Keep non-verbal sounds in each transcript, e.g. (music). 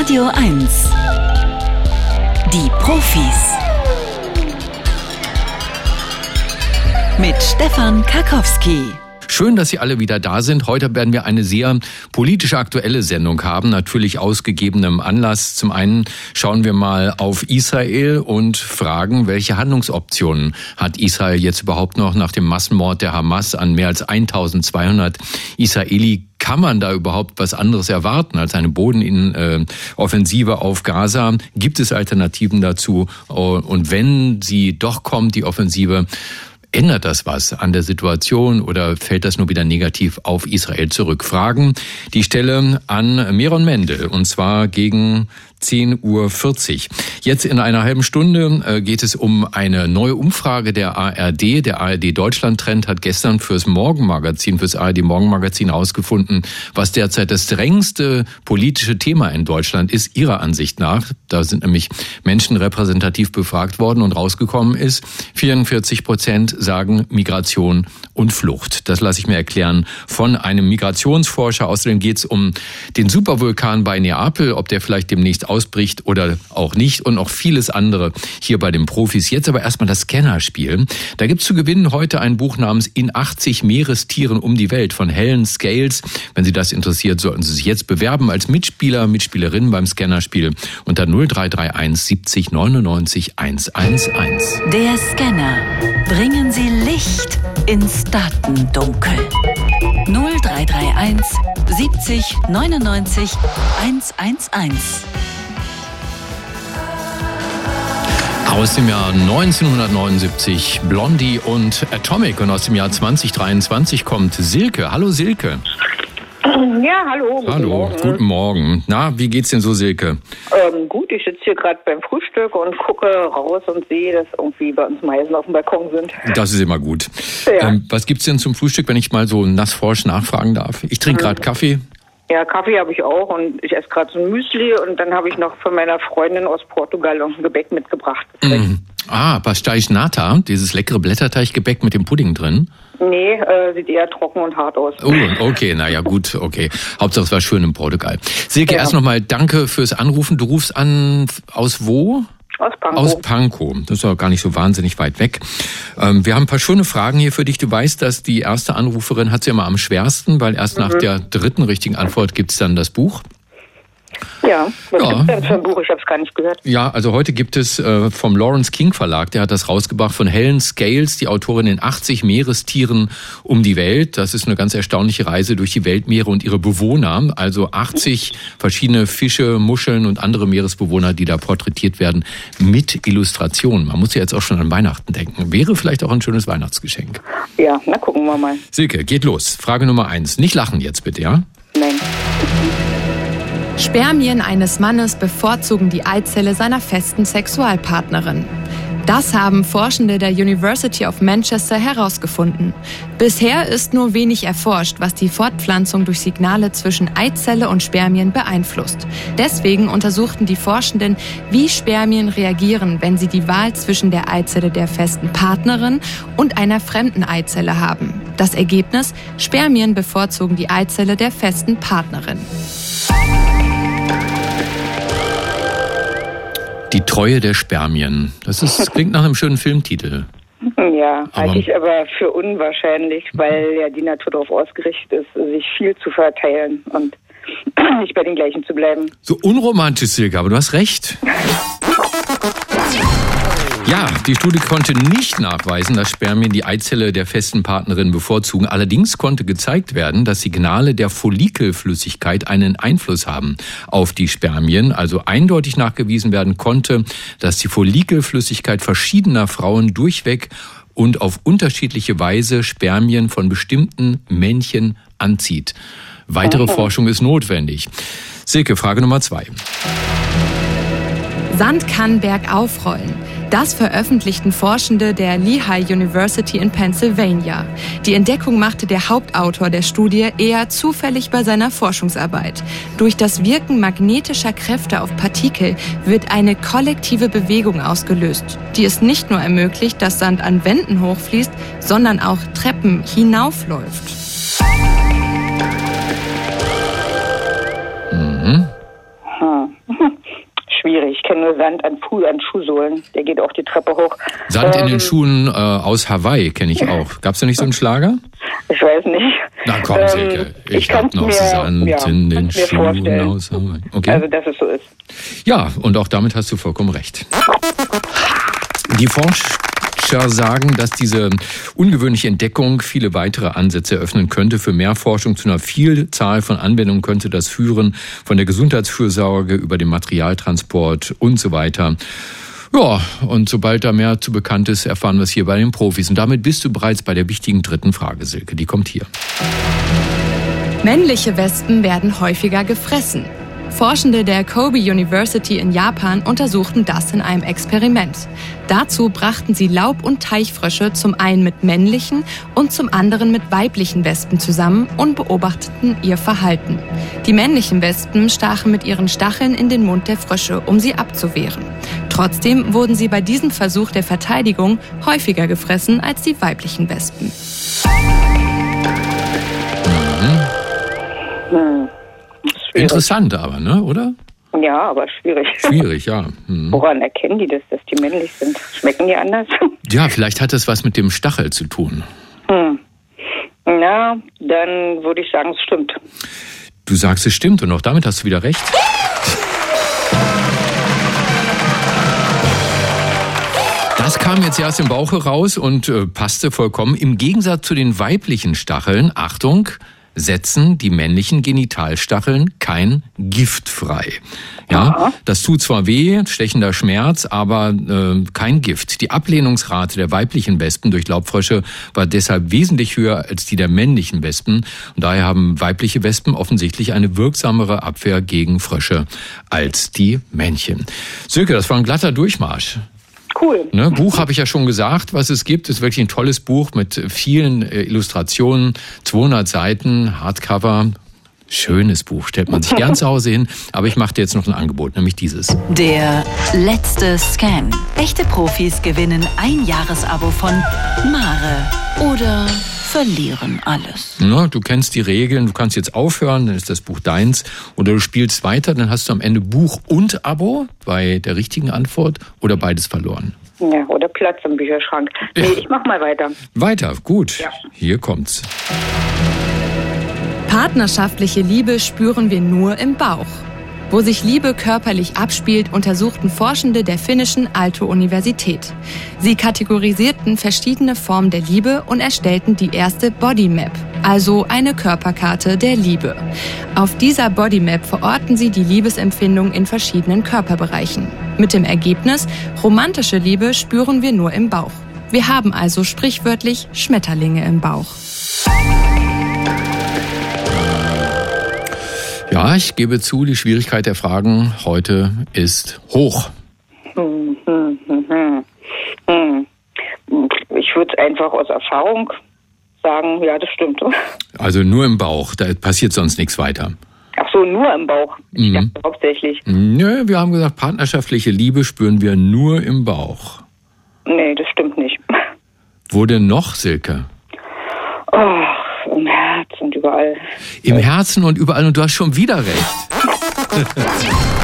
Radio 1. Die Profis. Mit Stefan Karkowski. Schön, dass Sie alle wieder da sind. Heute werden wir eine sehr politische aktuelle Sendung haben, natürlich ausgegebenem Anlass. Zum einen schauen wir mal auf Israel und fragen, welche Handlungsoptionen hat Israel jetzt überhaupt noch nach dem Massenmord der Hamas an mehr als 1200 Israeli kann man da überhaupt was anderes erwarten als eine Bodenoffensive auf Gaza? Gibt es Alternativen dazu? Und wenn sie doch kommt, die Offensive, Ändert das was an der Situation oder fällt das nur wieder negativ auf Israel zurück? Fragen die Stelle an Meron Mendel und zwar gegen 10.40 Uhr. Jetzt in einer halben Stunde äh, geht es um eine neue Umfrage der ARD. Der ARD Deutschland Trend hat gestern fürs Morgenmagazin, fürs ARD Morgenmagazin ausgefunden, was derzeit das drängendste politische Thema in Deutschland ist, ihrer Ansicht nach. Da sind nämlich Menschen repräsentativ befragt worden und rausgekommen ist, 44 Prozent sagen Migration und Flucht. Das lasse ich mir erklären von einem Migrationsforscher. Außerdem geht es um den Supervulkan bei Neapel, ob der vielleicht demnächst ausbricht oder auch nicht und noch vieles andere hier bei den Profis. Jetzt aber erstmal das Scannerspiel. Da gibt's zu gewinnen heute ein Buch namens In 80 Meerestieren um die Welt von Helen Scales. Wenn Sie das interessiert, sollten Sie sich jetzt bewerben als Mitspieler, Mitspielerin beim Scannerspiel unter 0331 70 99 111. Der Scanner. Bringen Sie Licht ins Datendunkel. 0331 70 99 111. Aus dem Jahr 1979 Blondie und Atomic und aus dem Jahr 2023 kommt Silke. Hallo Silke. Ja, hallo. Guten Hallo, Morgen. guten Morgen. Na, wie geht's denn so, Silke? Ähm, gut, ich sitze hier gerade beim Frühstück und gucke raus und sehe, dass irgendwie bei uns Meisen auf dem Balkon sind. Das ist immer gut. Ja. Ähm, was gibt's denn zum Frühstück, wenn ich mal so nassforsch nachfragen darf? Ich trinke gerade mhm. Kaffee. Ja, Kaffee habe ich auch und ich esse gerade so ein Müsli und dann habe ich noch von meiner Freundin aus Portugal ein Gebäck mitgebracht. Mm. Ah, Pastéis Nata, dieses leckere Blätterteiggebäck mit dem Pudding drin. Nee, äh, sieht eher trocken und hart aus. Oh, okay, naja, gut, okay. Hauptsache es war schön in Portugal. Silke, ja. erst nochmal danke fürs Anrufen. Du rufst an aus wo? Aus Pankow. Aus Pankow. Das ist auch gar nicht so wahnsinnig weit weg. Ähm, wir haben ein paar schöne Fragen hier für dich. Du weißt, dass die erste Anruferin hat sie immer am schwersten, weil erst mhm. nach der dritten richtigen Antwort gibt's dann das Buch. Ja, was ja. denn für ein Buch? Ich habe es gar nicht gehört. Ja, also heute gibt es äh, vom Lawrence King Verlag, der hat das rausgebracht, von Helen Scales, die Autorin in 80 Meerestieren um die Welt. Das ist eine ganz erstaunliche Reise durch die Weltmeere und ihre Bewohner. Also 80 verschiedene Fische, Muscheln und andere Meeresbewohner, die da porträtiert werden mit Illustrationen. Man muss ja jetzt auch schon an Weihnachten denken. Wäre vielleicht auch ein schönes Weihnachtsgeschenk. Ja, na gucken wir mal. Silke, geht los. Frage Nummer eins. Nicht lachen jetzt bitte, ja? Nein. Spermien eines Mannes bevorzugen die Eizelle seiner festen Sexualpartnerin. Das haben Forschende der University of Manchester herausgefunden. Bisher ist nur wenig erforscht, was die Fortpflanzung durch Signale zwischen Eizelle und Spermien beeinflusst. Deswegen untersuchten die Forschenden, wie Spermien reagieren, wenn sie die Wahl zwischen der Eizelle der festen Partnerin und einer fremden Eizelle haben. Das Ergebnis? Spermien bevorzugen die Eizelle der festen Partnerin. Die Treue der Spermien. Das, ist, (laughs) klingt nach einem schönen Filmtitel. Ja, halte ich aber für unwahrscheinlich, weil ja die Natur darauf ausgerichtet ist, sich viel zu verteilen und (clears throat) nicht bei den gleichen zu bleiben. So unromantisch, Silke, aber du hast recht. (laughs) Die Studie konnte nicht nachweisen, dass Spermien die Eizelle der festen Partnerin bevorzugen. Allerdings konnte gezeigt werden, dass Signale der Follikelflüssigkeit einen Einfluss haben auf die Spermien. Also eindeutig nachgewiesen werden konnte, dass die Follikelflüssigkeit verschiedener Frauen durchweg und auf unterschiedliche Weise Spermien von bestimmten Männchen anzieht. Weitere okay. Forschung ist notwendig. Silke, Frage Nummer zwei. Sand kann bergauf rollen. Das veröffentlichten Forschende der Lehigh University in Pennsylvania. Die Entdeckung machte der Hauptautor der Studie eher zufällig bei seiner Forschungsarbeit. Durch das Wirken magnetischer Kräfte auf Partikel wird eine kollektive Bewegung ausgelöst, die es nicht nur ermöglicht, dass Sand an Wänden hochfließt, sondern auch Treppen hinaufläuft. Hm. (laughs) nur Sand an, Fu an Schuhsohlen. Der geht auch die Treppe hoch. Sand ähm, in den ähm, Schuhen äh, aus Hawaii kenne ich auch. Gab es da nicht so einen Schlager? Ich weiß nicht. Na komm, ähm, Silke. Ich, ich hab noch mir, Sand ja, in den Schuhen aus Hawaii. Okay. Also, dass es so ist. Ja, und auch damit hast du vollkommen recht. Die Forscher sagen, dass diese ungewöhnliche Entdeckung viele weitere Ansätze eröffnen könnte. Für mehr Forschung zu einer Vielzahl von Anwendungen könnte das führen, von der Gesundheitsfürsorge über den Materialtransport und so weiter. Ja, und sobald da mehr zu bekannt ist, erfahren wir es hier bei den Profis. Und damit bist du bereits bei der wichtigen dritten Frage, Silke. Die kommt hier. Männliche Wespen werden häufiger gefressen. Forschende der Kobe University in Japan untersuchten das in einem Experiment. Dazu brachten sie Laub- und Teichfrösche zum einen mit männlichen und zum anderen mit weiblichen Wespen zusammen und beobachteten ihr Verhalten. Die männlichen Wespen stachen mit ihren Stacheln in den Mund der Frösche, um sie abzuwehren. Trotzdem wurden sie bei diesem Versuch der Verteidigung häufiger gefressen als die weiblichen Wespen. Mhm. Interessant aber, ne, oder? Ja, aber schwierig. Schwierig, ja. Hm. Woran erkennen die das, dass die männlich sind? Schmecken die anders? (laughs) Ja, vielleicht hat das was mit dem Stachel zu tun. Hm. Na, dann würde ich sagen, es stimmt. Du sagst, es stimmt und auch damit hast du wieder recht. Das kam jetzt erst im Bauch heraus und äh, passte vollkommen. Im Gegensatz zu den weiblichen Stacheln, Achtung, setzen die männlichen Genitalstacheln kein Gift frei. Ja, das tut zwar weh, stechender Schmerz, aber äh, kein Gift. Die Ablehnungsrate der weiblichen Wespen durch Laubfrösche war deshalb wesentlich höher als die der männlichen Wespen. Und daher haben weibliche Wespen offensichtlich eine wirksamere Abwehr gegen Frösche als die Männchen. Silke, das war ein glatter Durchmarsch. Cool. Ne, Buch habe ich ja schon gesagt, was es gibt. Es ist wirklich ein tolles Buch mit vielen äh, Illustrationen, 200 Seiten, Hardcover. Schönes Buch, stellt man sich gern (laughs) zu Hause hin. Aber ich mache dir jetzt noch ein Angebot, nämlich dieses. Der letzte Scan. Echte Profis gewinnen ein Jahresabo von Mare oder verlieren alles. Ja, du kennst die Regeln, du kannst jetzt aufhören, dann ist das Buch deins. Oder du spielst weiter, dann hast du am Ende Buch und Abo bei der richtigen Antwort oder beides verloren. Ja, oder Platz im Bücherschrank. Nee, ja. ich mach mal weiter. Weiter, gut. Ja. Hier kommt's. Partnerschaftliche Liebe spüren wir nur im Bauch. Wo sich Liebe körperlich abspielt, untersuchten Forschende der finnischen Aalto-Universität. Sie kategorisierten verschiedene Formen der Liebe und erstellten die erste Body Map, also eine Körperkarte der Liebe. Auf dieser Body Map verorten sie die Liebesempfindung in verschiedenen Körperbereichen. Mit dem Ergebnis, romantische Liebe spüren wir nur im Bauch. Wir haben also sprichwörtlich Schmetterlinge im Bauch. Ja, ich gebe zu, die Schwierigkeit der Fragen heute ist hoch. Ich würde einfach aus Erfahrung sagen, ja, das stimmt. Also nur im Bauch, da passiert sonst nichts weiter. Ach so, nur im Bauch. Mhm. dachte hauptsächlich. Nö, wir haben gesagt, partnerschaftliche Liebe spüren wir nur im Bauch. Nee, das stimmt nicht. Wo denn noch, Silke? Oh, überall. Im Herzen und überall und du hast schon wieder recht. (laughs)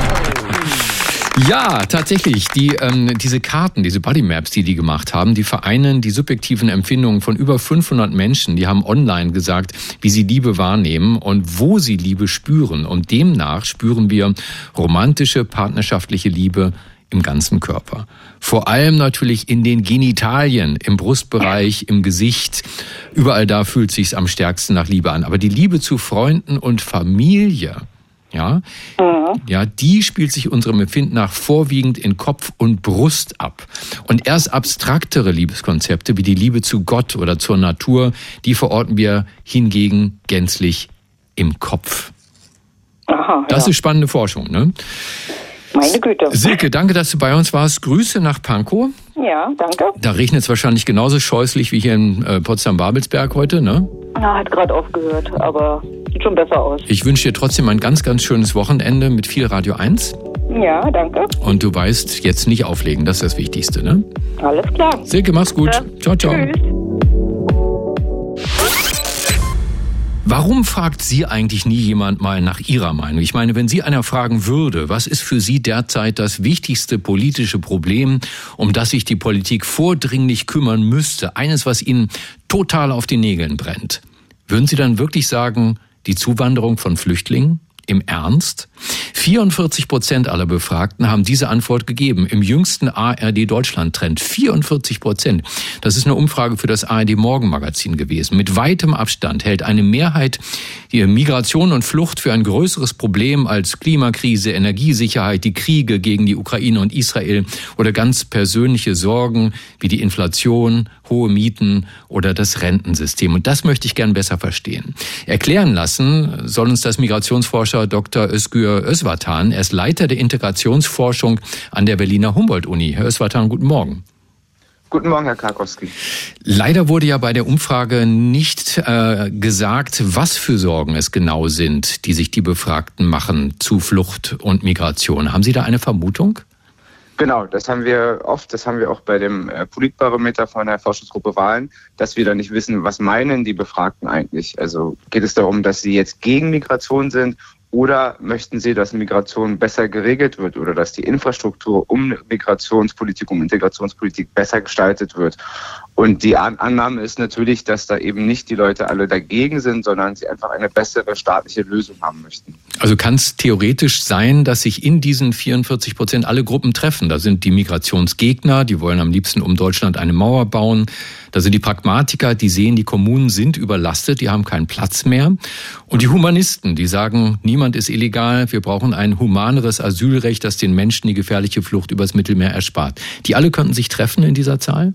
Ja, tatsächlich. Die, ähm, diese Karten, diese Bodymaps, die die gemacht haben, die vereinen die subjektiven Empfindungen von über 500 Menschen. Die haben online gesagt, wie sie Liebe wahrnehmen und wo sie Liebe spüren. Und demnach spüren wir romantische, partnerschaftliche Liebe im ganzen Körper. Vor allem natürlich in den Genitalien, im Brustbereich, im Gesicht. Überall da fühlt sich's am stärksten nach Liebe an. Aber die Liebe zu Freunden und Familie, ja, mhm. ja, die spielt sich unserem Empfinden nach vorwiegend in Kopf und Brust ab. Und erst abstraktere Liebeskonzepte wie die Liebe zu Gott oder zur Natur, die verorten wir hingegen gänzlich im Kopf. Aha, das ja. ist spannende Forschung, ne? Meine Güte. Silke, danke, dass du bei uns warst. Grüße nach Pankow. Ja, danke. Da regnet es wahrscheinlich genauso scheußlich wie hier in äh, Potsdam-Babelsberg heute, ne? Ja, hat gerade aufgehört, aber sieht schon besser aus. Ich wünsche dir trotzdem ein ganz, ganz schönes Wochenende mit viel Radio 1. Ja, danke. Und du weißt, jetzt nicht auflegen, das ist das Wichtigste, ne? Alles klar. Silke, mach's gut. Ja. Ciao, ciao. Tschüss. Warum fragt Sie eigentlich nie jemand mal nach Ihrer Meinung? Ich meine, wenn Sie einer fragen würde, was ist für Sie derzeit das wichtigste politische Problem, um das sich die Politik vordringlich kümmern müsste, eines, was Ihnen total auf die Nägeln brennt, würden Sie dann wirklich sagen, die Zuwanderung von Flüchtlingen? Im Ernst? 44 Prozent aller Befragten haben diese Antwort gegeben. Im jüngsten ARD Deutschland Trend. 44 Prozent. Das ist eine Umfrage für das ARD Morgenmagazin gewesen. Mit weitem Abstand hält eine Mehrheit die Migration und Flucht für ein größeres Problem als Klimakrise, Energiesicherheit, die Kriege gegen die Ukraine und Israel oder ganz persönliche Sorgen wie die Inflation, hohe Mieten oder das Rentensystem. Und das möchte ich gern besser verstehen. Erklären lassen soll uns das Migrationsforscher Dr. Özgür Özvatan. Er ist Leiter der Integrationsforschung an der Berliner Humboldt-Uni. Herr Özvatan, guten Morgen. Guten Morgen, Herr Karkowski. Leider wurde ja bei der Umfrage nicht äh, gesagt, was für Sorgen es genau sind, die sich die Befragten machen zu Flucht und Migration. Haben Sie da eine Vermutung? Genau, das haben wir oft, das haben wir auch bei dem äh, Politbarometer von der Forschungsgruppe Wahlen, dass wir da nicht wissen, was meinen die Befragten eigentlich. Also geht es darum, dass sie jetzt gegen Migration sind oder möchten Sie, dass Migration besser geregelt wird oder dass die Infrastruktur um Migrationspolitik, um Integrationspolitik besser gestaltet wird? Und die Annahme ist natürlich, dass da eben nicht die Leute alle dagegen sind, sondern sie einfach eine bessere staatliche Lösung haben möchten. Also kann es theoretisch sein, dass sich in diesen 44 Prozent alle Gruppen treffen. Da sind die Migrationsgegner, die wollen am liebsten um Deutschland eine Mauer bauen. Da sind die Pragmatiker, die sehen, die Kommunen sind überlastet, die haben keinen Platz mehr. Und die Humanisten, die sagen, niemand ist illegal, wir brauchen ein humaneres Asylrecht, das den Menschen die gefährliche Flucht übers Mittelmeer erspart. Die alle könnten sich treffen in dieser Zahl?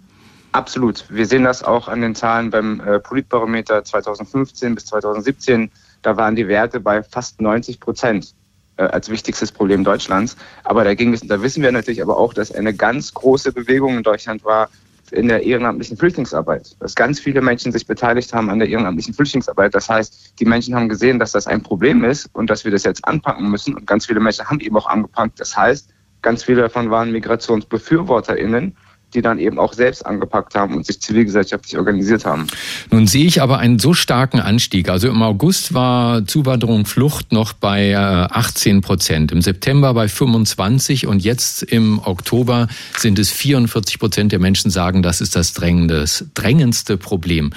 Absolut. Wir sehen das auch an den Zahlen beim äh, Politbarometer 2015 bis 2017. Da waren die Werte bei fast 90 Prozent äh, als wichtigstes Problem Deutschlands. Aber da ging es, da wissen wir natürlich aber auch, dass eine ganz große Bewegung in Deutschland war in der ehrenamtlichen Flüchtlingsarbeit. Dass ganz viele Menschen sich beteiligt haben an der ehrenamtlichen Flüchtlingsarbeit. Das heißt, die Menschen haben gesehen, dass das ein Problem ist und dass wir das jetzt anpacken müssen. Und ganz viele Menschen haben eben auch angepackt. Das heißt, ganz viele davon waren MigrationsbefürworterInnen die dann eben auch selbst angepackt haben und sich zivilgesellschaftlich organisiert haben. Nun sehe ich aber einen so starken Anstieg. Also im August war Zuwanderung Flucht noch bei 18 äh, Prozent, im September bei 25 und jetzt im Oktober sind es 44 Prozent der Menschen sagen, das ist das drängendste Problem.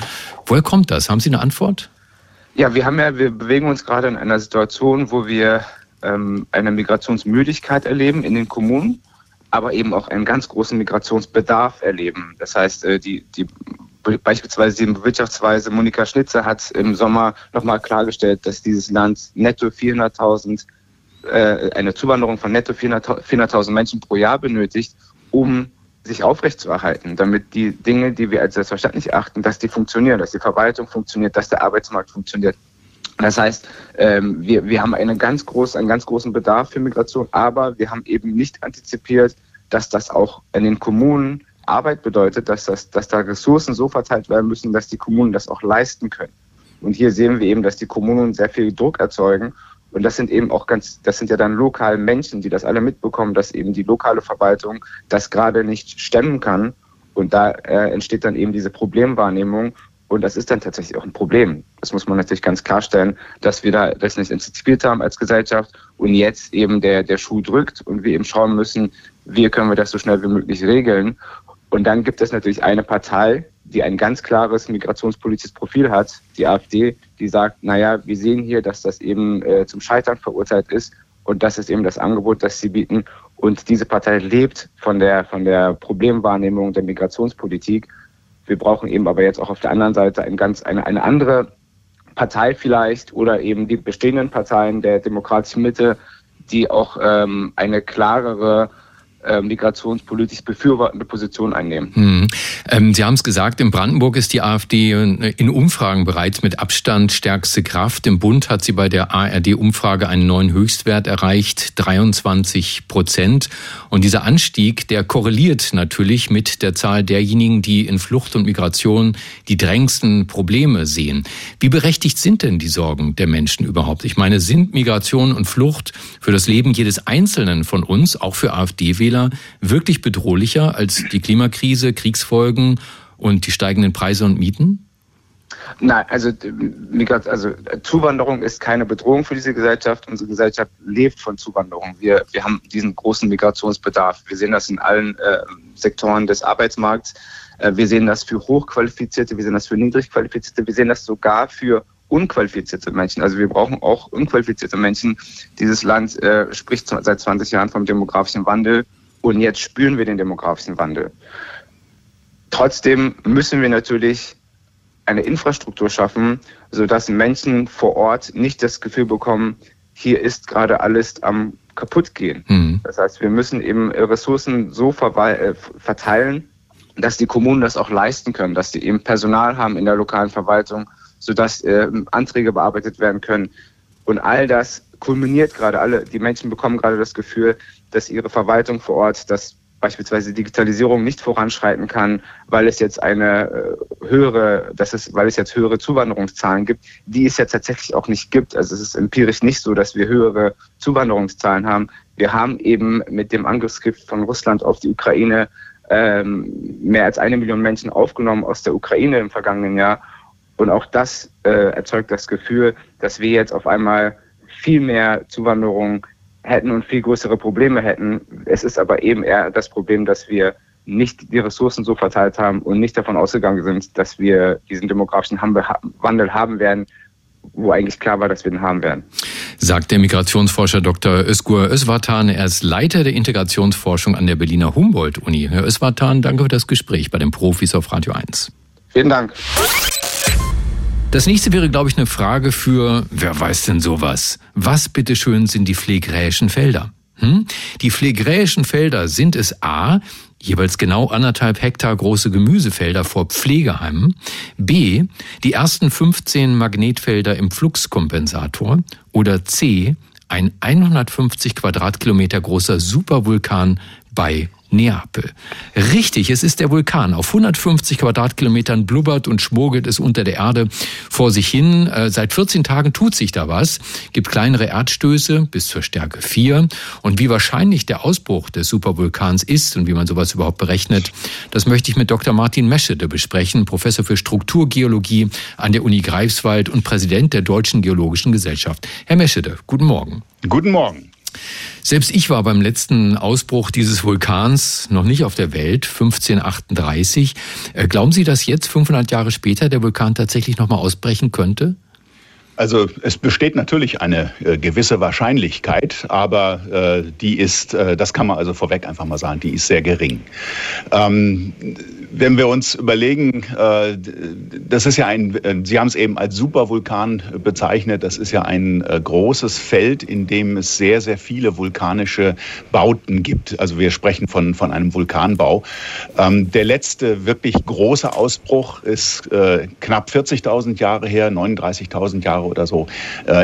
Woher kommt das? Haben Sie eine Antwort? Ja, wir haben ja, wir bewegen uns gerade in einer Situation, wo wir ähm, eine Migrationsmüdigkeit erleben in den Kommunen aber eben auch einen ganz großen Migrationsbedarf erleben. Das heißt, äh, die, die beispielsweise die Wirtschaftsweise Monika Schnitzer hat im Sommer nochmal klargestellt, dass dieses Land netto 400.000 äh, eine Zuwanderung von netto 400.000 Menschen pro Jahr benötigt, um sich aufrechtzuerhalten, damit die Dinge, die wir als selbstverständlich achten, dass die funktionieren, dass die Verwaltung funktioniert, dass der Arbeitsmarkt funktioniert. Das heißt, ähm, wir, wir haben eine ganz groß, einen ganz großen Bedarf für Migration, aber wir haben eben nicht antizipiert, dass das auch in den Kommunen Arbeit bedeutet, dass, das, dass da Ressourcen so verteilt werden müssen, dass die Kommunen das auch leisten können. Und hier sehen wir eben, dass die Kommunen sehr viel Druck erzeugen. Und das sind eben auch ganz, das sind ja dann lokale Menschen, die das alle mitbekommen, dass eben die lokale Verwaltung das gerade nicht stemmen kann. Und da äh, entsteht dann eben diese Problemwahrnehmung. Und das ist dann tatsächlich auch ein Problem. Das muss man natürlich ganz klarstellen, dass wir da das nicht antizipiert haben als Gesellschaft und jetzt eben der, der Schuh drückt und wir eben schauen müssen, wie können wir das so schnell wie möglich regeln. Und dann gibt es natürlich eine Partei, die ein ganz klares migrationspolitisches Profil hat, die AfD, die sagt, naja, wir sehen hier, dass das eben äh, zum Scheitern verurteilt ist und das ist eben das Angebot, das sie bieten. Und diese Partei lebt von der, von der Problemwahrnehmung der Migrationspolitik. Wir brauchen eben aber jetzt auch auf der anderen Seite ein ganz, eine, eine andere Partei vielleicht oder eben die bestehenden Parteien der demokratischen Mitte, die auch ähm, eine klarere migrationspolitisch befürwortende Position einnehmen. Hm. Ähm, Sie haben es gesagt, in Brandenburg ist die AfD in Umfragen bereits mit Abstand stärkste Kraft. Im Bund hat sie bei der ARD-Umfrage einen neuen Höchstwert erreicht, 23 Prozent. Und dieser Anstieg, der korreliert natürlich mit der Zahl derjenigen, die in Flucht und Migration die drängendsten Probleme sehen. Wie berechtigt sind denn die Sorgen der Menschen überhaupt? Ich meine, sind Migration und Flucht für das Leben jedes Einzelnen von uns, auch für AfD-Wähler, Wähler wirklich bedrohlicher als die Klimakrise, Kriegsfolgen und die steigenden Preise und Mieten? Nein, also, also Zuwanderung ist keine Bedrohung für diese Gesellschaft. Unsere Gesellschaft lebt von Zuwanderung. Wir, wir haben diesen großen Migrationsbedarf. Wir sehen das in allen äh, Sektoren des Arbeitsmarkts. Äh, wir sehen das für Hochqualifizierte, wir sehen das für Niedrigqualifizierte, wir sehen das sogar für unqualifizierte Menschen. Also wir brauchen auch unqualifizierte Menschen. Dieses Land äh, spricht seit 20 Jahren vom demografischen Wandel und jetzt spüren wir den demografischen Wandel. Trotzdem müssen wir natürlich eine Infrastruktur schaffen, sodass Menschen vor Ort nicht das Gefühl bekommen, hier ist gerade alles am kaputtgehen. Mhm. Das heißt, wir müssen eben Ressourcen so äh, verteilen, dass die Kommunen das auch leisten können, dass sie eben Personal haben in der lokalen Verwaltung, sodass äh, Anträge bearbeitet werden können. Und all das kulminiert gerade. Alle, die Menschen bekommen gerade das Gefühl, dass ihre Verwaltung vor Ort, dass beispielsweise Digitalisierung nicht voranschreiten kann, weil es jetzt eine äh, höhere, dass es, weil es jetzt höhere Zuwanderungszahlen gibt, die es ja tatsächlich auch nicht gibt. Also es ist empirisch nicht so, dass wir höhere Zuwanderungszahlen haben. Wir haben eben mit dem Angriffskrieg von Russland auf die Ukraine ähm, mehr als eine Million Menschen aufgenommen aus der Ukraine im vergangenen Jahr. Und auch das äh, erzeugt das Gefühl, dass wir jetzt auf einmal viel mehr Zuwanderung hätten und viel größere Probleme hätten. Es ist aber eben eher das Problem, dass wir nicht die Ressourcen so verteilt haben und nicht davon ausgegangen sind, dass wir diesen demografischen Wandel haben werden, wo eigentlich klar war, dass wir ihn haben werden. Sagt der Migrationsforscher Dr. Özgur Özvatan. Er ist Leiter der Integrationsforschung an der Berliner Humboldt-Uni. Herr Özvatan, danke für das Gespräch bei den Profis auf Radio 1. Vielen Dank. Das nächste wäre, glaube ich, eine Frage für, wer weiß denn sowas? Was bitteschön sind die phlegräischen Felder? Hm? Die phlegräischen Felder sind es A, jeweils genau anderthalb Hektar große Gemüsefelder vor Pflegeheimen, B, die ersten 15 Magnetfelder im Fluxkompensator oder C, ein 150 Quadratkilometer großer Supervulkan bei Neapel. Richtig, es ist der Vulkan. Auf 150 Quadratkilometern blubbert und schmogelt es unter der Erde vor sich hin. Äh, seit 14 Tagen tut sich da was. Gibt kleinere Erdstöße bis zur Stärke 4. Und wie wahrscheinlich der Ausbruch des Supervulkans ist und wie man sowas überhaupt berechnet, das möchte ich mit Dr. Martin Meschede besprechen, Professor für Strukturgeologie an der Uni Greifswald und Präsident der Deutschen Geologischen Gesellschaft. Herr Meschede, guten Morgen. Guten Morgen. Selbst ich war beim letzten Ausbruch dieses Vulkans noch nicht auf der Welt, 1538. Äh, glauben Sie, dass jetzt, 500 Jahre später, der Vulkan tatsächlich nochmal ausbrechen könnte? Also es besteht natürlich eine äh, gewisse Wahrscheinlichkeit, aber äh, die ist, äh, das kann man also vorweg einfach mal sagen, die ist sehr gering. Ähm, wenn wir uns überlegen, äh, das ist ja ein, äh, Sie haben es eben als Supervulkan bezeichnet, das ist ja ein äh, großes Feld, in dem es sehr, sehr viele vulkanische Bauten gibt. Also wir sprechen von, von einem Vulkanbau. Ähm, der letzte wirklich große Ausbruch ist knapp 40.000 Jahre her, 39.000 Jahre oder so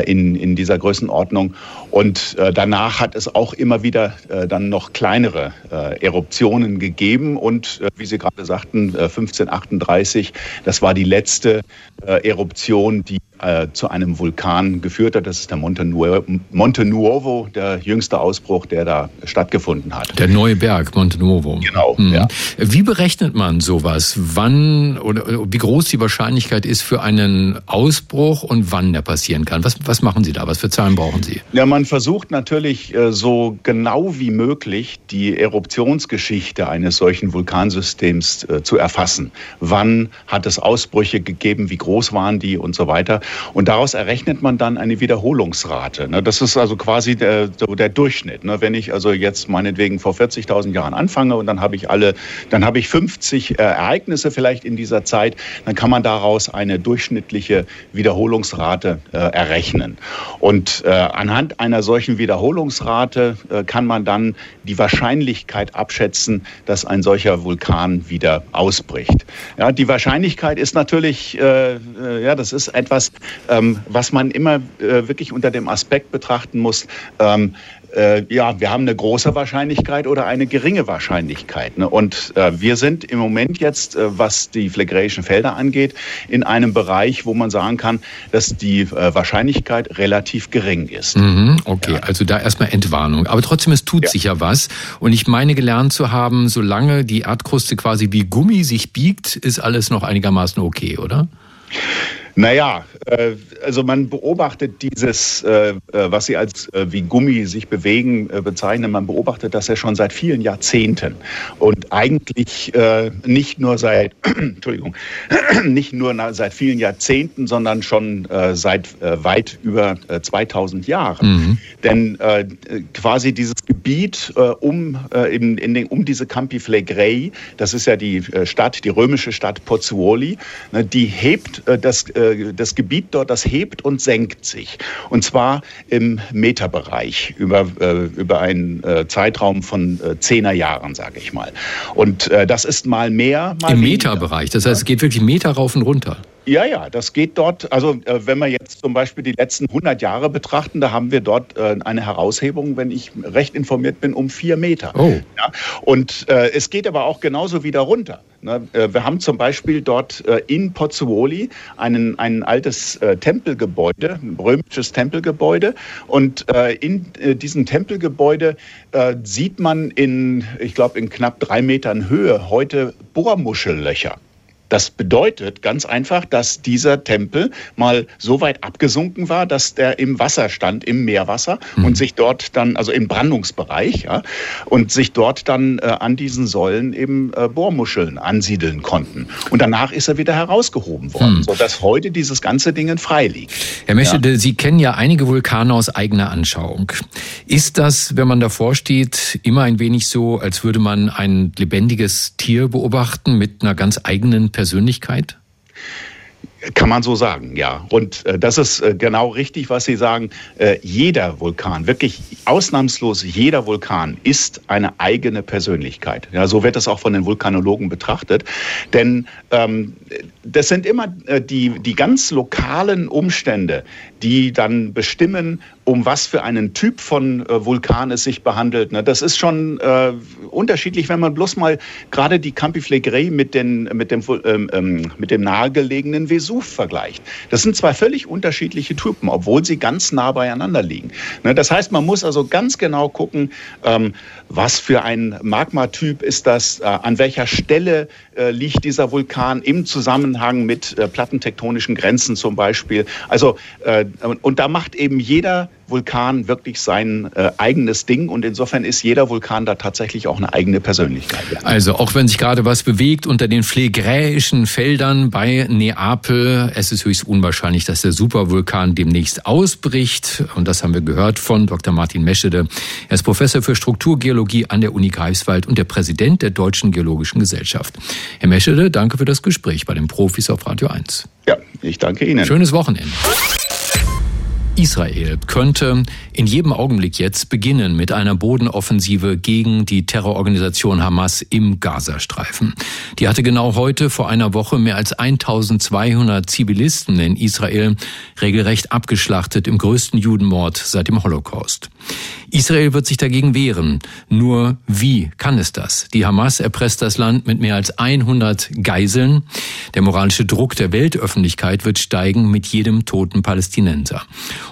in, in dieser Größenordnung. Und danach hat es auch immer wieder dann noch kleinere Eruptionen gegeben. Und wie Sie gerade sagten, 1538, äh, das war die letzte Eruption, die äh, zu einem Vulkan geführt hat. Das ist der Monte Nuovo, Monte Nuovo, der jüngste Ausbruch, der da stattgefunden hat. Der neue Berg, Monte Nuovo. Genau. Mhm. Ja. Wie berechnet man sowas? Wann oder wie groß die Wahrscheinlichkeit ist für einen Ausbruch und wann der passieren kann? Was, was machen Sie da? Was für Zahlen brauchen Sie? Ja, man versucht natürlich äh, so genau wie möglich die Eruptionsgeschichte eines solchen Vulkansystems äh, zu erfassen. Wann hat es Ausbrüche gegeben? Wie groß waren die und so weiter? Und daraus errechnet man dann eine Wiederholungsrate. Ne? Das ist also quasi der, der Durchschnitt. Ne? Wenn ich also jetzt meinetwegen vor 40.000 Jahren anfange und dann habe ich alle, dann habe ich 50 äh, Ereignisse vielleicht in dieser Zeit, dann kann man daraus eine durchschnittliche Wiederholungsrate äh, errechnen. Und äh, anhand einer solchen Wiederholungsrate kann man dann die Wahrscheinlichkeit abschätzen, dass ein solcher Vulkan wieder ausbricht. Ja, die Wahrscheinlichkeit ist natürlich, äh, ja, das ist etwas, ähm, was man immer äh, wirklich unter dem Aspekt betrachten muss. Ähm, äh, ja, wir haben eine große Wahrscheinlichkeit oder eine geringe Wahrscheinlichkeit. Ne? Und äh, wir sind im Moment jetzt, äh, was die phlegräischen Felder angeht, in einem Bereich, wo man sagen kann, dass die äh, Wahrscheinlichkeit relativ gering ist. Mhm, okay, ja. also da erstmal Entwarnung. Aber trotzdem, es tut ja. sich ja was. Und ich meine gelernt zu haben, solange die Erdkruste quasi wie Gummi sich biegt, ist alles noch einigermaßen okay, oder? Naja, äh, also man beobachtet dieses, äh, äh, was Sie als wie Gummi sich bewegen bezeichnen, man beobachtet das ja schon seit vielen Jahrzehnten und eigentlich nicht nur seit, (clears throat) Entschuldigung, (clears throat) nicht nur seit vielen Jahrzehnten, sondern schon seit weit über 2000 Jahren. Mhm. Denn quasi dieses Gebiet um, in, in den, um diese Campi Flegrei, das ist ja die Stadt, die römische Stadt Pozzuoli, ne, die hebt das äh, das Gebiet dort, das hebt und senkt sich. Und zwar im Meterbereich über, äh, über einen äh, Zeitraum von zehner Jahren, sage ich mal. Und das ist mal mehr, mal Im Meterbereich, das heißt, es geht wirklich Meter rauf und runter. Ja, ja, das geht dort. Also wenn wir jetzt zum Beispiel die letzten 100 Jahre betrachten, da haben wir dort eine Heraushebung, wenn ich recht informiert bin, um vier Meter. Oh. Ja, und äh, es geht aber auch genauso wieder runter. Ne? Wir haben zum Beispiel dort in Pozzuoli einen, ein altes Tempelgebäude, ein römisches Tempelgebäude. Und in diesem Tempelgebäude sieht man in, ich glaube, in knapp drei Metern Höhe heute Bohrmuschellöcher. Das bedeutet ganz einfach, dass dieser Tempel mal so weit abgesunken war, dass der im Wasser stand, im Meerwasser mhm. und sich dort dann, also im Brandungsbereich, ja, und sich dort dann äh, an diesen Säulen eben äh, Bohrmuscheln ansiedeln konnten. Und danach ist er wieder herausgehoben worden, mhm. sodass heute dieses ganze Ding frei liegt. Herr Meschede, ja. Sie kennen ja einige Vulkane aus eigener Anschauung. Ist das, wenn man davor steht, immer ein wenig so, als würde man ein lebendiges Tier beobachten mit einer ganz eigenen Persönlichkeit? Persönlichkeit? Kann man so sagen, ja. Und äh, das ist äh, genau richtig, was Sie sagen. Äh, jeder Vulkan, wirklich ausnahmslos jeder Vulkan ist eine eigene Persönlichkeit. Ja, so wird es auch von den Vulkanologen betrachtet. Denn ähm, das sind immer äh, die, die ganz lokalen Umstände, die dann bestimmen, um was für einen Typ von äh, Vulkan es sich behandelt. Ne? Das ist schon äh, unterschiedlich, wenn man bloß mal gerade die Campi Flegrei mit, mit, dem, ähm, ähm, mit dem nahegelegenen Vesuv vergleicht. Das sind zwei völlig unterschiedliche Typen, obwohl sie ganz nah beieinander liegen. Ne? Das heißt, man muss also ganz genau gucken, ähm, was für ein Magmatyp ist das, äh, an welcher Stelle äh, liegt dieser Vulkan im Zusammenhang mit äh, plattentektonischen Grenzen zum Beispiel. Also, und da macht eben jeder Vulkan wirklich sein äh, eigenes Ding und insofern ist jeder Vulkan da tatsächlich auch eine eigene Persönlichkeit. Also auch wenn sich gerade was bewegt unter den phlegräischen Feldern bei Neapel, es ist höchst unwahrscheinlich, dass der Supervulkan demnächst ausbricht und das haben wir gehört von Dr. Martin Meschede. Er ist Professor für Strukturgeologie an der Uni Greifswald und der Präsident der Deutschen Geologischen Gesellschaft. Herr Meschede, danke für das Gespräch bei den Profis auf Radio 1. Ja, ich danke Ihnen. Schönes Wochenende. Israel könnte in jedem Augenblick jetzt beginnen mit einer Bodenoffensive gegen die Terrororganisation Hamas im Gazastreifen. Die hatte genau heute vor einer Woche mehr als 1200 Zivilisten in Israel regelrecht abgeschlachtet im größten Judenmord seit dem Holocaust. Israel wird sich dagegen wehren. Nur wie kann es das? Die Hamas erpresst das Land mit mehr als 100 Geiseln. Der moralische Druck der Weltöffentlichkeit wird steigen mit jedem toten Palästinenser.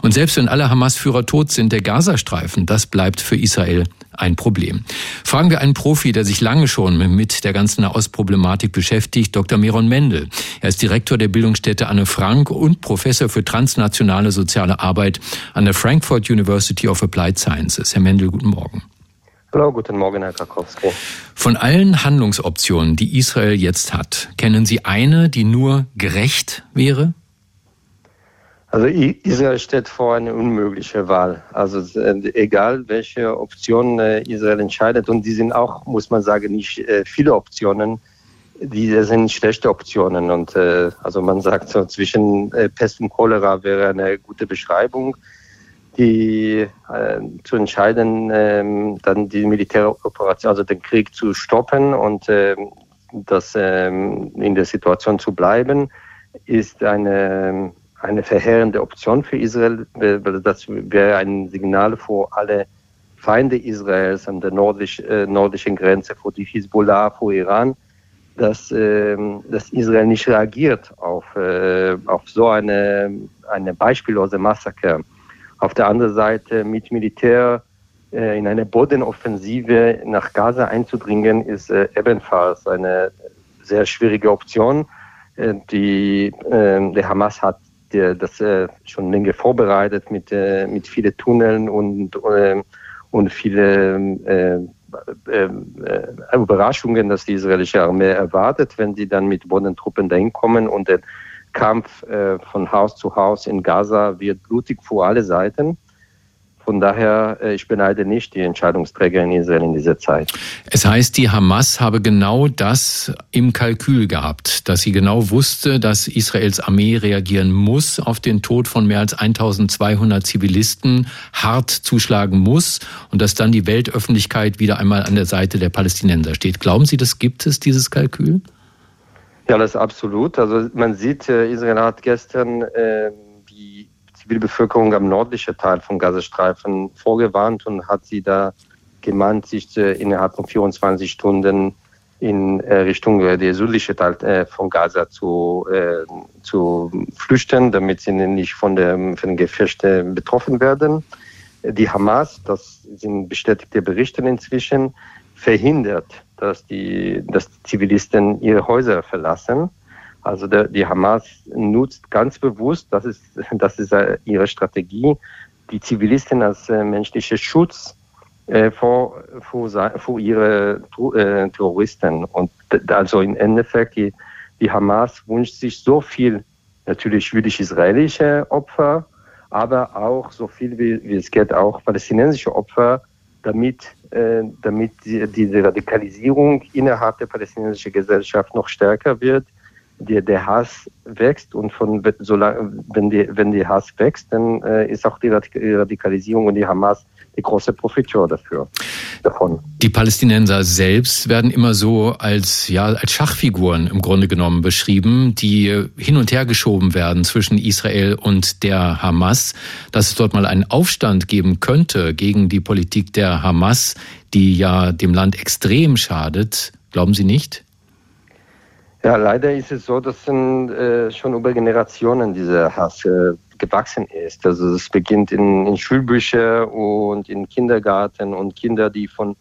Und selbst wenn alle Hamas-Führer tot sind, der Gazastreifen, das bleibt für Israel ein Problem. Fragen wir einen Profi, der sich lange schon mit der ganzen Nahostproblematik beschäftigt, Dr. Meron Mendel. Er ist Direktor der Bildungsstätte Anne Frank und Professor für transnationale soziale Arbeit an der Frankfurt University of Applied Sciences. Herr Mendel, guten Morgen. Hallo, guten Morgen, Herr Krakowski. Von allen Handlungsoptionen, die Israel jetzt hat, kennen Sie eine, die nur gerecht wäre? Also Israel steht vor einer unmöglichen Wahl. Also äh, egal welche Option äh, Israel entscheidet, und die sind auch, muss man sagen, nicht äh, viele Optionen, die sind schlechte Optionen. Und also man sagt so zwischen Pest und Cholera wäre eine gute Beschreibung, die zu entscheiden, ähm, dann die Militäroperation, also den Krieg zu stoppen und ähm, das ähm, in der Situation zu bleiben, ist eine eine verheerende Option für Israel, weil das wäre ein Signal für alle Feinde Israels an der nordisch, äh, nordischen Grenze, für die Hisbollah, für Iran, dass, äh, dass Israel nicht reagiert auf, äh, auf so eine, eine beispiellose Massaker. Auf der anderen Seite mit Militär äh, in eine Bodenoffensive nach Gaza einzudringen, ist äh, ebenfalls eine sehr schwierige Option Äh, die, der Hamas hat der, das äh, schon länger vorbereitet mit, äh, mit vielen Tunneln und, äh, und viele äh, äh, Überraschungen, dass die israelische Armee erwartet, wenn sie dann mit Bodentruppen dahin kommen und der Kampf von Haus zu Haus in Gaza wird blutig vor alle Seiten. Von daher, äh, ich beneide nicht die Entscheidungsträger in Israel in dieser Zeit. Es heißt, die Hamas habe genau das im Kalkül gehabt, dass sie genau wusste, dass Israels Armee reagieren muss auf den Tod von mehr als 1200 Zivilisten, hart zuschlagen muss und dass dann die Weltöffentlichkeit wieder einmal an der Seite der Palästinenser steht. Glauben Sie, das gibt es, dieses Kalkül? Ja, das ist absolut. Also man sieht, äh, Israel hat gestern äh, Zivilbevölkerung am nördlichen Teil vom Gazastreifen vorgewarnt und hat sie da gemahnt, sich äh, innerhalb von 24 Stunden in äh, Richtung äh, der südliche Teil von Gaza zu, äh, zu flüchten, damit sie nicht von, der, von den Gefechten betroffen werden. Die Hamas, das sind bestätigte Berichte inzwischen, verhindert, dass die, dass die Zivilisten ihre Häuser verlassen. Also der, die Hamas nutzt ganz bewusst, das ist, (laughs) das ist äh, ihre Strategie, die Zivilisten als äh, menschlicher Schutz äh, vor, vor, vor ihre äh, Terroristen. Und also im Endeffekt, die, die Hamas wünscht sich so viel, natürlich jüdisch-israelische Opfer, aber auch so viel wie, wie es geht, auch palästinensische Opfer, damit, äh, damit die, diese Radikalisierung innerhalb der palästinensischen Gesellschaft noch stärker wird der, der Hass wächst und von solange, wenn die, wenn die Hass wächst, dann äh, ist auch die Radikalisierung und die Hamas die große Profiteur dafür, davon. Die Palästinenser selbst werden immer so als, ja, als Schachfiguren im Grunde genommen beschrieben, die hin und her geschoben werden zwischen Israel und der Hamas. Dass es dort mal einen Aufstand geben könnte gegen die Politik der Hamas, die ja dem Land extrem schadet, glauben Sie nicht? Ja, leider ist es so, dass äh, schon über Generationen dieser Hass äh, gewachsen ist. Also es beginnt in, in Schulbüchern und in Kindergarten und Kinder, die von,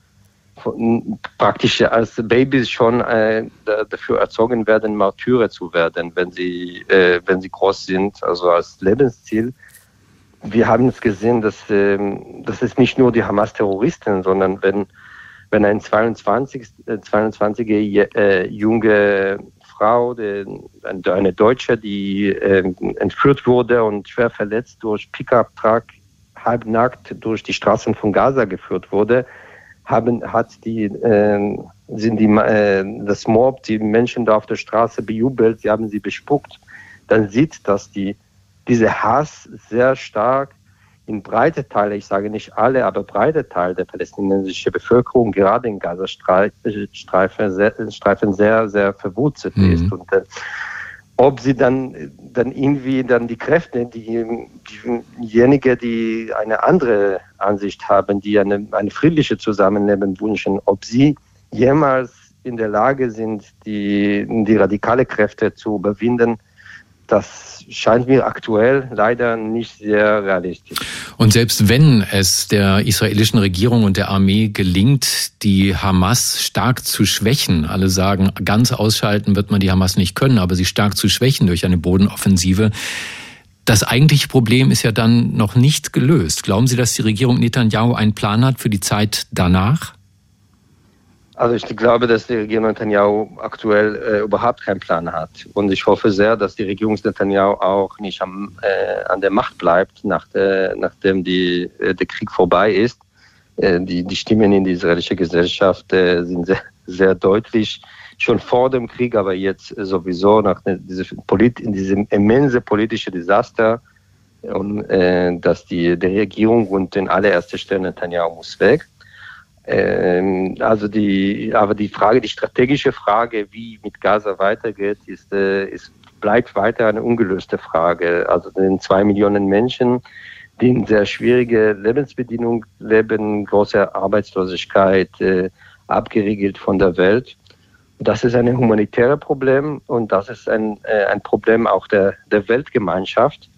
von praktisch als Babys schon äh, dafür erzogen werden, Martyrer zu werden, wenn sie, äh, wenn sie groß sind, also als Lebensziel. Wir haben es gesehen, dass äh, das ist nicht nur die Hamas-Terroristen, sondern wenn wenn ein 22, 22 äh, junge Frau, eine Deutsche, die äh, entführt wurde und schwer verletzt durch Pickup-Truck, halbnackt durch die Straßen von Gaza geführt wurde, haben, hat die, äh, sind die, äh, das Mob, die Menschen da auf der Straße bejubelt, sie haben sie bespuckt. Dann sieht, dass die, dieser Hass sehr stark in breite Teile, ich sage nicht alle, aber breite Teile der palästinensischen Bevölkerung, gerade in Gazastreifen, sehr, Streifen sehr, sehr verwurzelt mhm. ist. Und äh, ob sie dann, dann irgendwie dann die Kräfte, die, diejenigen, die eine andere Ansicht haben, die eine, eine friedliche Zusammenleben wünschen, ob sie jemals in der Lage sind, die, die radikale Kräfte zu überwinden, das scheint mir aktuell leider nicht sehr realistisch. Und selbst wenn es der israelischen Regierung und der Armee gelingt, die Hamas stark zu schwächen, alle sagen, ganz ausschalten wird man die Hamas nicht können, aber sie stark zu schwächen durch eine Bodenoffensive, das eigentliche Problem ist ja dann noch nicht gelöst. Glauben Sie, dass die Regierung Netanyahu einen Plan hat für die Zeit danach? Also ich glaube, dass die Regierung Netanyahu aktuell äh, überhaupt keinen Plan hat. Und ich hoffe sehr, dass die Regierung Netanyahu auch nicht am, äh, an der Macht bleibt, nach der, nachdem die, äh, der Krieg vorbei ist. Äh, die, die Stimmen in der israelischen Gesellschaft äh, sind sehr, sehr deutlich. Schon vor dem Krieg, aber jetzt sowieso nach diesem, Polit in diesem immense politische Desaster. Und äh, dass die, die Regierung und in allererster Stelle Netanyahu muss weg. Ähm, also die, aber die Frage, die strategische Frage, wie mit Gaza weitergeht, ist, äh, ist bleibt weiter eine ungelöste Frage. Also den zwei Millionen Menschen, die in sehr schwierige Lebensbedingungen leben, große Arbeitslosigkeit, äh, abgeriegelt von der Welt. Das ist ein humanitäres Problem und das ist ein, äh, ein Problem auch der, der Weltgemeinschaft.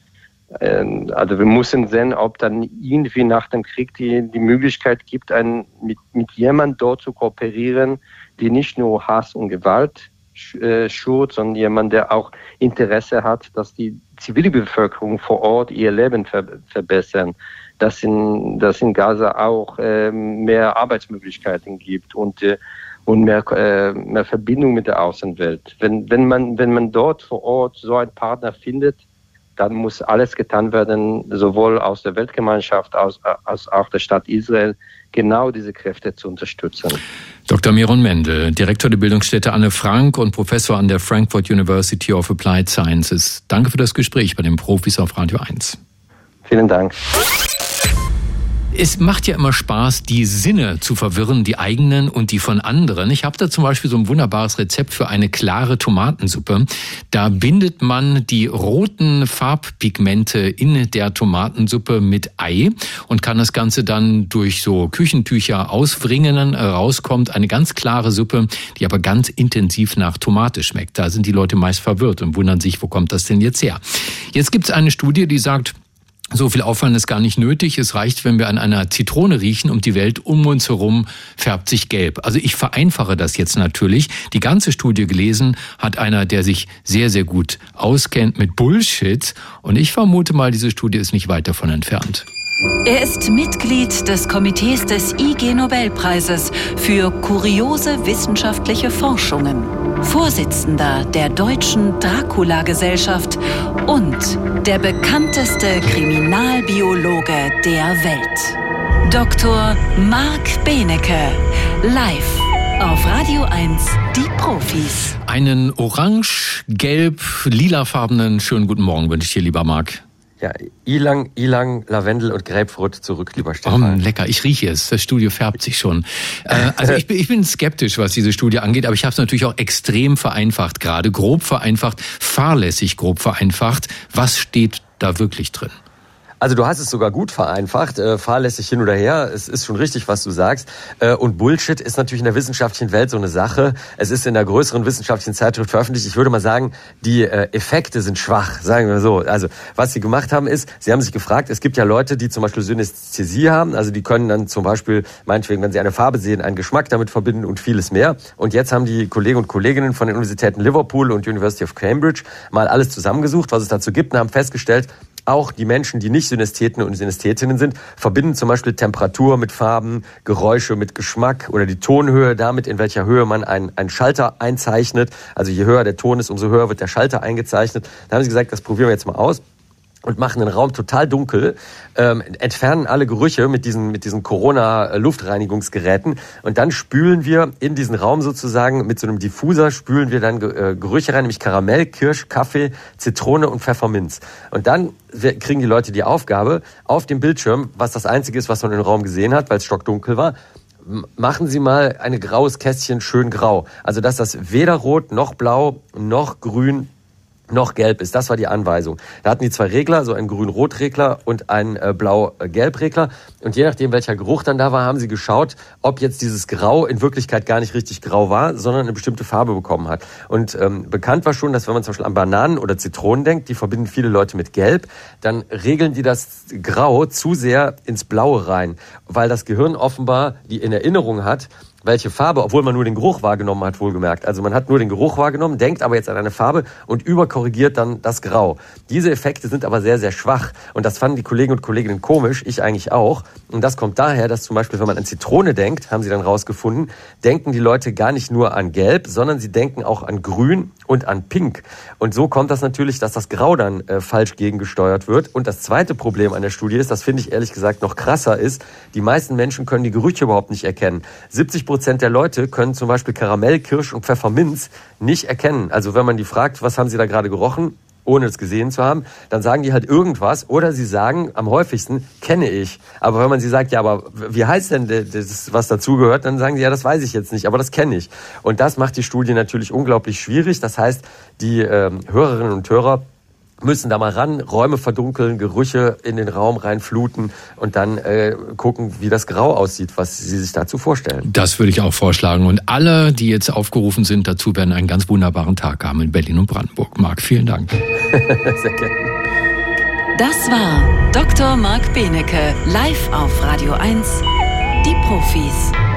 Ähm, also wir müssen sehen, ob dann irgendwie nach dem Krieg die, die Möglichkeit gibt, ein, mit, mit jemandem dort zu kooperieren, die nicht nur Hass und Gewalt Zivilschutz und jemand, der auch Interesse hat, dass die Zivilbevölkerung vor Ort ihr Leben ver verbessern, dass in, dass in Gaza auch äh, mehr Arbeitsmöglichkeiten gibt und äh, und mehr, äh, mehr Verbindung mit der Außenwelt. Wenn, wenn, man, wenn man dort vor Ort so einen Partner findet, dann muss alles getan werden, sowohl aus der Weltgemeinschaft als, als auch der Stadt Israel, genau diese Kräfte zu unterstützen. Dr. Miron Mendel, Direktor der Bildungsstätte Anne Frank und Professor an der Frankfurt University of Applied Sciences. Danke für das Gespräch bei den Profis auf Radio 1. Vielen Dank. Es macht ja immer Spaß, die Sinne zu verwirren, die eigenen und die von anderen. Ich habe da zum Beispiel so ein wunderbares Rezept für eine klare Tomatensuppe. Da bindet man die roten Farbpigmente in der Tomatensuppe mit Ei und kann das Ganze dann durch so Küchentücher auswringen. Rauskommt eine ganz klare Suppe, die aber ganz intensiv nach Tomate schmeckt. Da sind die Leute meist verwirrt und wundern sich, wo kommt das denn jetzt her? Jetzt gibt es eine Studie, die sagt, so viel Aufwand ist gar nicht nötig. Es reicht, wenn wir an einer Zitrone riechen und die Welt um uns herum färbt sich gelb. Also ich vereinfache das jetzt natürlich. Die ganze Studie gelesen hat einer, der sich sehr, sehr gut auskennt mit Bullshit. Und ich vermute mal, diese Studie ist nicht weit davon entfernt. Er ist Mitglied des Komitees des IG Nobelpreises für kuriose wissenschaftliche Forschungen, Vorsitzender der Deutschen Dracula-Gesellschaft und der bekannteste Kriminalbiologe der Welt. Dr. Marc Benecke, live auf Radio 1, die Profis. Einen orange, gelb, lilafarbenen schönen guten Morgen wünsche ich dir, lieber Marc. Ja, Ilang, Ilang, Lavendel und Grapefruit zurück, lieber Stefan. Oh, lecker, ich rieche es. Das Studio färbt sich schon. Äh, also ich bin, ich bin skeptisch, was diese Studie angeht, aber ich habe es natürlich auch extrem vereinfacht, gerade grob vereinfacht, fahrlässig grob vereinfacht. Was steht da wirklich drin? Also du hast es sogar gut vereinfacht, äh, fahrlässig hin oder her. Es ist schon richtig, was du sagst. Äh, und Bullshit ist natürlich in der wissenschaftlichen Welt so eine Sache. Es ist in der größeren wissenschaftlichen Zeitschrift veröffentlicht. Ich würde mal sagen, die äh, Effekte sind schwach, sagen wir so. Also was sie gemacht haben ist, sie haben sich gefragt, es gibt ja Leute, die zum Beispiel Synästhesie haben. Also die können dann zum Beispiel, meinetwegen, wenn sie eine Farbe sehen, einen Geschmack damit verbinden und vieles mehr. Und jetzt haben die Kollegen und Kolleginnen von den Universitäten Liverpool und University of Cambridge mal alles zusammengesucht, was es dazu gibt und haben festgestellt, auch die Menschen, die nicht Synästheten und Synästhetinnen sind, verbinden zum Beispiel Temperatur mit Farben, Geräusche mit Geschmack oder die Tonhöhe damit, in welcher Höhe man einen, einen Schalter einzeichnet. Also je höher der Ton ist, umso höher wird der Schalter eingezeichnet. Da haben sie gesagt, das probieren wir jetzt mal aus und machen den Raum total dunkel, ähm, entfernen alle Gerüche mit diesen, mit diesen Corona-Luftreinigungsgeräten und dann spülen wir in diesen Raum sozusagen mit so einem Diffuser spülen wir dann äh, Gerüche rein, nämlich Karamell, Kirsch, Kaffee, Zitrone und Pfefferminz. Und dann kriegen die Leute die Aufgabe, auf dem Bildschirm, was das Einzige ist, was man im Raum gesehen hat, weil es stockdunkel war, machen Sie mal ein graues Kästchen schön grau. Also dass das weder rot noch blau noch grün noch gelb ist. Das war die Anweisung. Da hatten die zwei Regler, so einen grün-rot-Regler und einen äh, blau-gelb-Regler. Und je nachdem, welcher Geruch dann da war, haben sie geschaut, ob jetzt dieses Grau in Wirklichkeit gar nicht richtig grau war, sondern eine bestimmte Farbe bekommen hat. Und ähm, bekannt war schon, dass wenn man zum Beispiel an Bananen oder Zitronen denkt, die verbinden viele Leute mit Gelb, dann regeln die das Grau zu sehr ins Blaue rein, weil das Gehirn offenbar die in Erinnerung hat, welche Farbe, obwohl man nur den Geruch wahrgenommen hat, wohlgemerkt. Also man hat nur den Geruch wahrgenommen, denkt aber jetzt an eine Farbe und überkorrigiert dann das Grau. Diese Effekte sind aber sehr, sehr schwach. Und das fanden die Kollegen und Kolleginnen komisch, ich eigentlich auch. Und das kommt daher, dass zum Beispiel, wenn man an Zitrone denkt, haben sie dann rausgefunden, denken die Leute gar nicht nur an Gelb, sondern sie denken auch an Grün und an Pink. Und so kommt das natürlich, dass das Grau dann äh, falsch gegengesteuert wird. Und das zweite Problem an der Studie ist, das finde ich ehrlich gesagt noch krasser ist, die meisten Menschen können die Gerüche überhaupt nicht erkennen. 70 Prozent der Leute können zum Beispiel Karamell, Kirsch und Pfefferminz nicht erkennen. Also wenn man die fragt, was haben sie da gerade gerochen? Ohne es gesehen zu haben, dann sagen die halt irgendwas oder sie sagen am häufigsten, kenne ich. Aber wenn man sie sagt, ja, aber wie heißt denn das, was dazugehört, dann sagen sie, ja, das weiß ich jetzt nicht, aber das kenne ich. Und das macht die Studie natürlich unglaublich schwierig. Das heißt, die ähm, Hörerinnen und Hörer müssen da mal ran, Räume verdunkeln, Gerüche in den Raum reinfluten und dann äh, gucken, wie das Grau aussieht, was Sie sich dazu vorstellen. Das würde ich auch vorschlagen. Und alle, die jetzt aufgerufen sind dazu, werden einen ganz wunderbaren Tag haben in Berlin und Brandenburg. Marc, vielen Dank. (laughs) Sehr gerne. Das war Dr. Marc Benecke, live auf Radio 1, die Profis.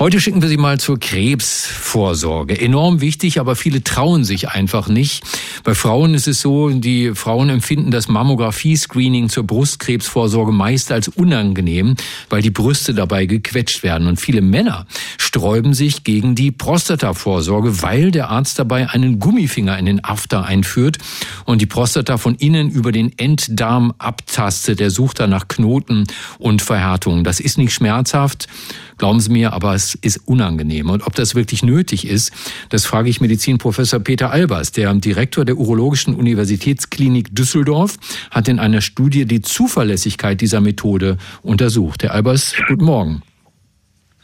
Heute schicken wir Sie mal zur Krebsvorsorge. Enorm wichtig, aber viele trauen sich einfach nicht. Bei Frauen ist es so, die Frauen empfinden das Mammographie-Screening zur Brustkrebsvorsorge meist als unangenehm, weil die Brüste dabei gequetscht werden. Und viele Männer sträuben sich gegen die Prostatavorsorge, weil der Arzt dabei einen Gummifinger in den After einführt und die Prostata von innen über den Enddarm abtastet. Er sucht dann nach Knoten und Verhärtungen. Das ist nicht schmerzhaft. Glauben Sie mir, aber es ist unangenehm. Und ob das wirklich nötig ist, das frage ich Medizinprofessor Peter Albers, der Direktor der Urologischen Universitätsklinik Düsseldorf, hat in einer Studie die Zuverlässigkeit dieser Methode untersucht. Herr Albers, guten Morgen.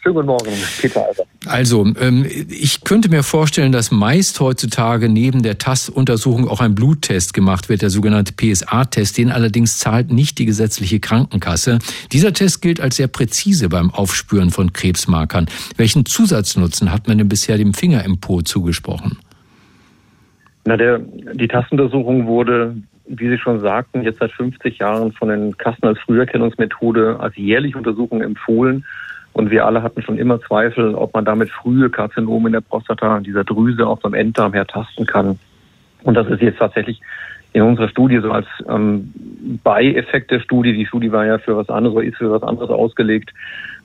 Schönen guten Morgen, Peter Alter. Also, ähm, ich könnte mir vorstellen, dass meist heutzutage neben der Tastuntersuchung auch ein Bluttest gemacht wird, der sogenannte PSA-Test. Den allerdings zahlt nicht die gesetzliche Krankenkasse. Dieser Test gilt als sehr präzise beim Aufspüren von Krebsmarkern. Welchen Zusatznutzen hat man denn bisher dem Finger im Po zugesprochen? Na, der, die Tastuntersuchung wurde wie Sie schon sagten, jetzt seit 50 Jahren von den Kassen als Früherkennungsmethode als jährliche Untersuchung empfohlen. Und wir alle hatten schon immer Zweifel, ob man damit frühe Karzinome in der Prostata, dieser Drüse auch beim Enddarm her tasten kann. Und das ist jetzt tatsächlich in unserer Studie so als ähm, Beieffekt der Studie, die Studie war ja für was anderes oder ist für was anderes ausgelegt,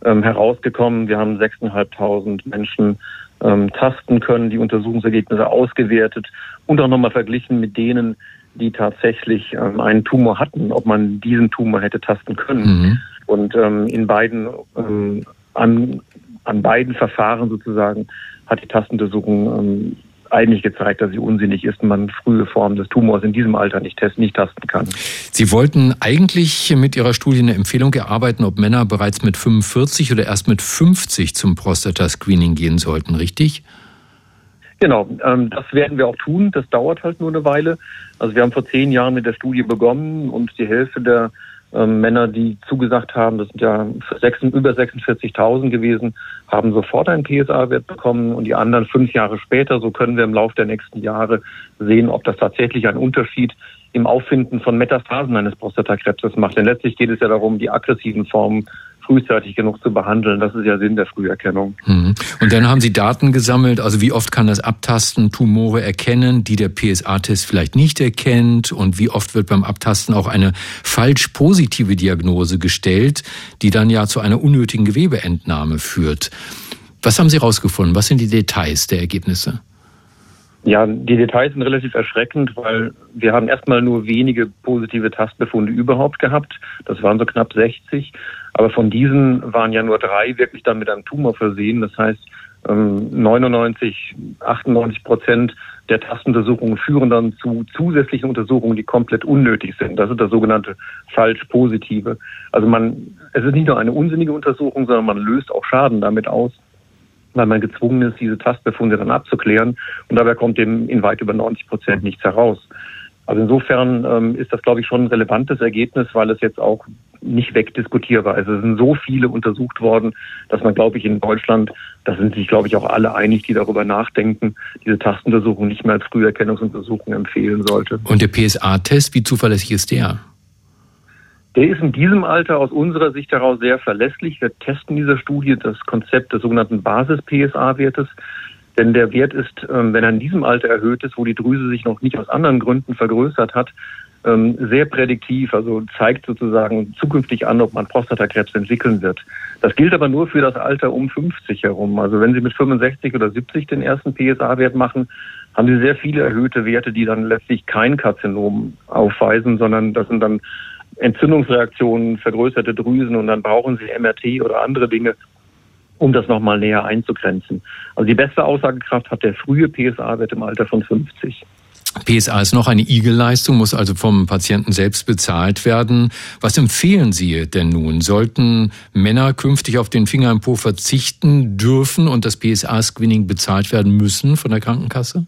ähm, herausgekommen. Wir haben 6.500 Menschen ähm, tasten können, die Untersuchungsergebnisse ausgewertet und auch nochmal verglichen mit denen, die tatsächlich ähm, einen Tumor hatten, ob man diesen Tumor hätte tasten können. Mhm. Und ähm, in beiden ähm, an, an beiden Verfahren sozusagen hat die Tastuntersuchung ähm, eigentlich gezeigt, dass sie unsinnig ist und man frühe Formen des Tumors in diesem Alter nicht testen, nicht tasten kann. Sie wollten eigentlich mit Ihrer Studie eine Empfehlung erarbeiten, ob Männer bereits mit 45 oder erst mit 50 zum Prostata-Screening gehen sollten, richtig? Genau, ähm, das werden wir auch tun. Das dauert halt nur eine Weile. Also wir haben vor zehn Jahren mit der Studie begonnen und die Hälfte der ähm, Männer, die zugesagt haben, das sind ja 6, über 46.000 gewesen, haben sofort einen PSA-Wert bekommen und die anderen fünf Jahre später, so können wir im Laufe der nächsten Jahre sehen, ob das tatsächlich einen Unterschied im Auffinden von Metastasen eines Prostatakrebses macht. Denn letztlich geht es ja darum, die aggressiven Formen frühzeitig genug zu behandeln. Das ist ja Sinn der Früherkennung. Mhm. Und dann haben Sie Daten gesammelt, also wie oft kann das Abtasten Tumore erkennen, die der PSA-Test vielleicht nicht erkennt und wie oft wird beim Abtasten auch eine falsch positive Diagnose gestellt, die dann ja zu einer unnötigen Gewebeentnahme führt. Was haben Sie herausgefunden? Was sind die Details der Ergebnisse? Ja, die Details sind relativ erschreckend, weil wir haben erstmal nur wenige positive Tastbefunde überhaupt gehabt. Das waren so knapp 60. Aber von diesen waren ja nur drei wirklich dann mit einem Tumor versehen. Das heißt, 99, ähm, 98 Prozent der Tastuntersuchungen führen dann zu zusätzlichen Untersuchungen, die komplett unnötig sind. Das ist das sogenannte falsch positive. Also man, es ist nicht nur eine unsinnige Untersuchung, sondern man löst auch Schaden damit aus weil man gezwungen ist, diese Tastbefunde dann abzuklären. Und dabei kommt eben in weit über 90 Prozent nichts heraus. Also insofern ähm, ist das, glaube ich, schon ein relevantes Ergebnis, weil es jetzt auch nicht wegdiskutierbar ist. Es sind so viele untersucht worden, dass man, glaube ich, in Deutschland, da sind sich, glaube ich, auch alle einig, die darüber nachdenken, diese Tastuntersuchung nicht mehr als Früherkennungsuntersuchung empfehlen sollte. Und der PSA-Test, wie zuverlässig ist der? Der ist in diesem Alter aus unserer Sicht heraus sehr verlässlich. Wir testen dieser Studie das Konzept des sogenannten Basis-PSA-Wertes. Denn der Wert ist, ähm, wenn er in diesem Alter erhöht ist, wo die Drüse sich noch nicht aus anderen Gründen vergrößert hat, ähm, sehr prädiktiv, also zeigt sozusagen zukünftig an, ob man Prostatakrebs entwickeln wird. Das gilt aber nur für das Alter um 50 herum. Also wenn Sie mit 65 oder 70 den ersten PSA-Wert machen, haben Sie sehr viele erhöhte Werte, die dann letztlich kein Karzinom aufweisen, sondern das sind dann Entzündungsreaktionen, vergrößerte Drüsen und dann brauchen sie MRT oder andere Dinge, um das nochmal näher einzugrenzen. Also die beste Aussagekraft hat der frühe PSA-Wert im Alter von 50. PSA ist noch eine Igel-Leistung, muss also vom Patienten selbst bezahlt werden. Was empfehlen Sie denn nun? Sollten Männer künftig auf den Finger im Po verzichten dürfen und das PSA-Screening bezahlt werden müssen von der Krankenkasse?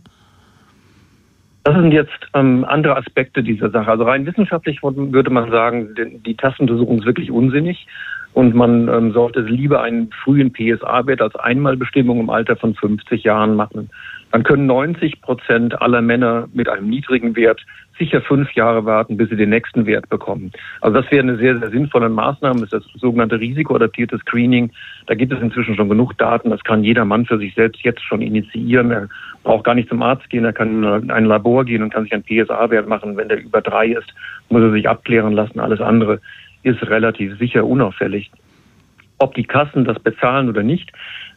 Das sind jetzt ähm, andere Aspekte dieser Sache. Also rein wissenschaftlich würde man sagen, die Tastuntersuchung ist wirklich unsinnig und man ähm, sollte lieber einen frühen PSA-Wert als Einmalbestimmung im Alter von 50 Jahren machen. dann können 90 Prozent aller Männer mit einem niedrigen Wert sicher fünf Jahre warten, bis sie den nächsten Wert bekommen. Also das wäre eine sehr, sehr sinnvolle Maßnahme. Das ist das sogenannte risikoadaptierte Screening. Da gibt es inzwischen schon genug Daten. Das kann jeder Mann für sich selbst jetzt schon initiieren. Er braucht gar nicht zum Arzt gehen. Er kann in ein Labor gehen und kann sich einen PSA-Wert machen. Wenn der über drei ist, muss er sich abklären lassen. Alles andere ist relativ sicher unauffällig. Ob die Kassen das bezahlen oder nicht,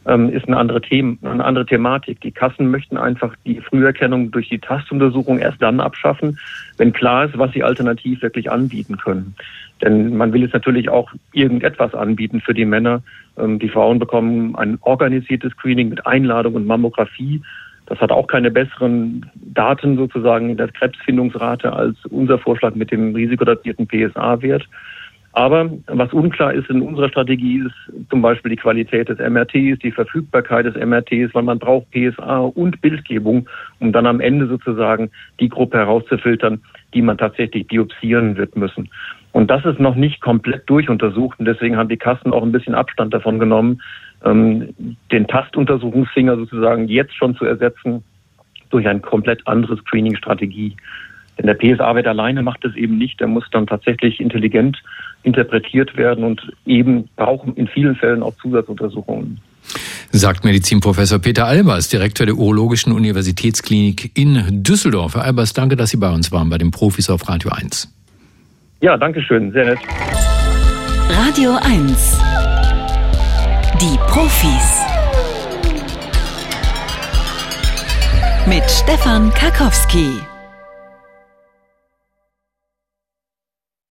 ähm, ist eine andere, Thema, eine andere Thematik. Die Kassen möchten einfach die Früherkennung durch die Tastuntersuchung erst dann abschaffen, wenn klar ist, was sie alternativ wirklich anbieten können. Denn man will jetzt natürlich auch irgendetwas anbieten für die Männer. Ähm, die Frauen bekommen ein organisiertes Screening mit Einladung und Mammographie. Das hat auch keine besseren Daten sozusagen in der Krebsfindungsrate als unser Vorschlag mit dem risikodatierten PSA-Wert. Aber was unklar ist in unserer Strategie ist zum Beispiel die Qualität des MRTs, die Verfügbarkeit des MRTs, weil man braucht PSA und Bildgebung, um dann am Ende sozusagen die Gruppe herauszufiltern, die man tatsächlich biopsieren wird müssen. Und das ist noch nicht komplett durchuntersucht und deswegen haben die Kassen auch ein bisschen Abstand davon genommen, ähm, den Tastuntersuchungsfinger sozusagen jetzt schon zu ersetzen durch eine komplett andere Screening-Strategie. Denn der PSA-Wert alleine macht es eben nicht. Der muss dann tatsächlich intelligent interpretiert werden und eben brauchen in vielen Fällen auch Zusatzuntersuchungen. Sagt Medizinprofessor Peter Albers, Direktor der Urologischen Universitätsklinik in Düsseldorf. Herr Albers, danke, dass Sie bei uns waren, bei den Profis auf Radio 1. Ja, danke schön, sehr nett. Radio 1. Die Profis. Mit Stefan Karkowski.